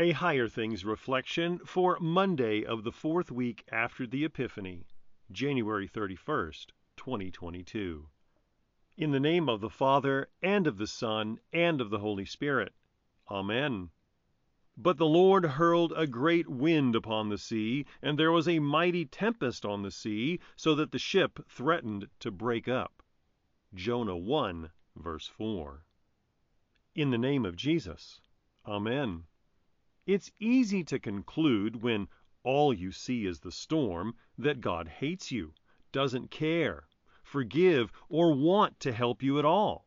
A Higher Things Reflection for Monday of the fourth week after the Epiphany, January 31st, 2022. In the name of the Father, and of the Son, and of the Holy Spirit. Amen. But the Lord hurled a great wind upon the sea, and there was a mighty tempest on the sea, so that the ship threatened to break up. Jonah 1, verse 4. In the name of Jesus. Amen. It's easy to conclude when all you see is the storm that God hates you, doesn't care, forgive, or want to help you at all,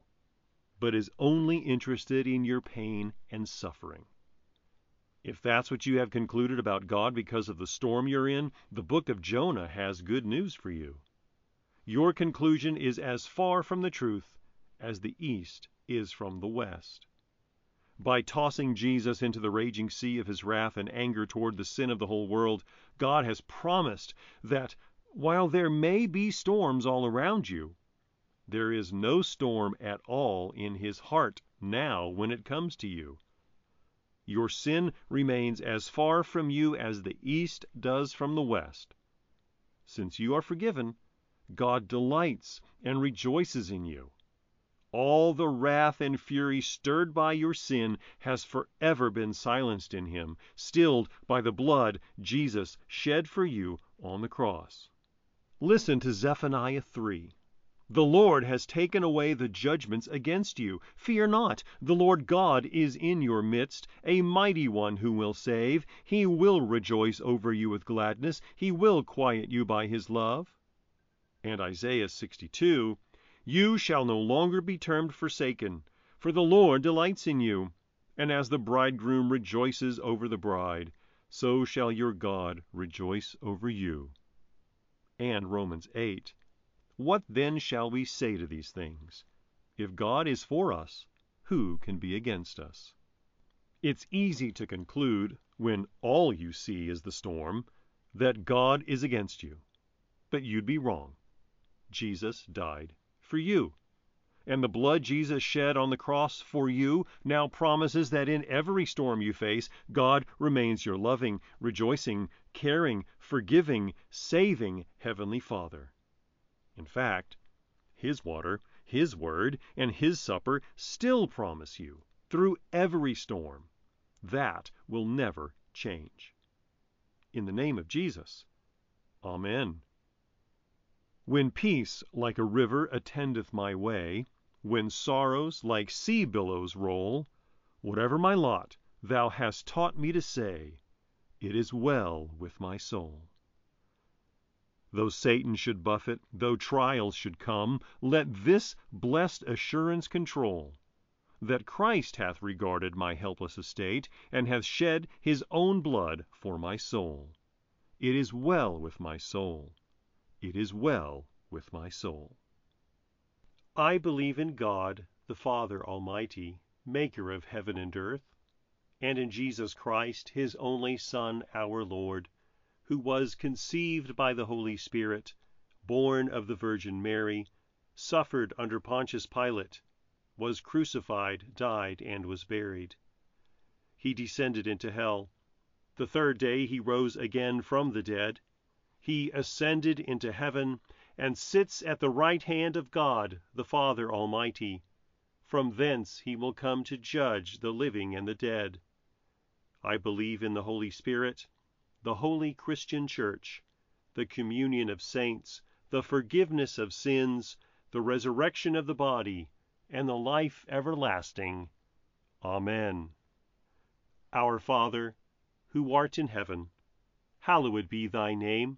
but is only interested in your pain and suffering. If that's what you have concluded about God because of the storm you're in, the book of Jonah has good news for you. Your conclusion is as far from the truth as the east is from the west by tossing Jesus into the raging sea of his wrath and anger toward the sin of the whole world, God has promised that while there may be storms all around you, there is no storm at all in his heart now when it comes to you. Your sin remains as far from you as the east does from the west. Since you are forgiven, God delights and rejoices in you. All the wrath and fury stirred by your sin has forever been silenced in him, stilled by the blood Jesus shed for you on the cross. Listen to Zephaniah 3. The Lord has taken away the judgments against you. Fear not, the Lord God is in your midst, a mighty one who will save. He will rejoice over you with gladness, he will quiet you by his love. And Isaiah 62 you shall no longer be termed forsaken, for the Lord delights in you. And as the bridegroom rejoices over the bride, so shall your God rejoice over you. And Romans 8. What then shall we say to these things? If God is for us, who can be against us? It's easy to conclude, when all you see is the storm, that God is against you. But you'd be wrong. Jesus died for you. And the blood Jesus shed on the cross for you now promises that in every storm you face, God remains your loving, rejoicing, caring, forgiving, saving Heavenly Father. In fact, His water, His word, and His supper still promise you, through every storm, that will never change. In the name of Jesus, Amen. When peace like a river attendeth my way, When sorrows like sea billows roll, Whatever my lot, Thou hast taught me to say, It is well with my soul. Though Satan should buffet, though trials should come, Let this blessed assurance control, That Christ hath regarded my helpless estate, And hath shed His own blood for my soul. It is well with my soul. It is well with my soul. I believe in God, the Father Almighty, maker of heaven and earth, and in Jesus Christ, his only Son, our Lord, who was conceived by the Holy Spirit, born of the Virgin Mary, suffered under Pontius Pilate, was crucified, died, and was buried. He descended into hell. The third day he rose again from the dead he ascended into heaven and sits at the right hand of God, the Father Almighty. From thence he will come to judge the living and the dead. I believe in the Holy Spirit, the holy Christian Church, the communion of saints, the forgiveness of sins, the resurrection of the body, and the life everlasting. Amen. Our Father, who art in heaven, hallowed be thy name.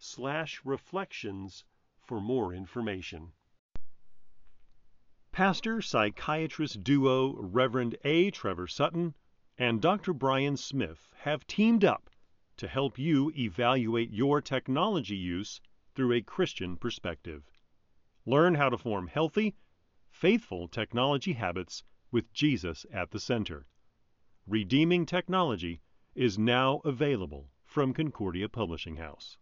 www.higherthings.org/reflections for more information. Pastor psychiatrist duo Reverend A. Trevor Sutton and Dr. Brian Smith have teamed up to help you evaluate your technology use through a Christian perspective. Learn how to form healthy, faithful technology habits with Jesus at the center. Redeeming Technology is now available from Concordia Publishing House.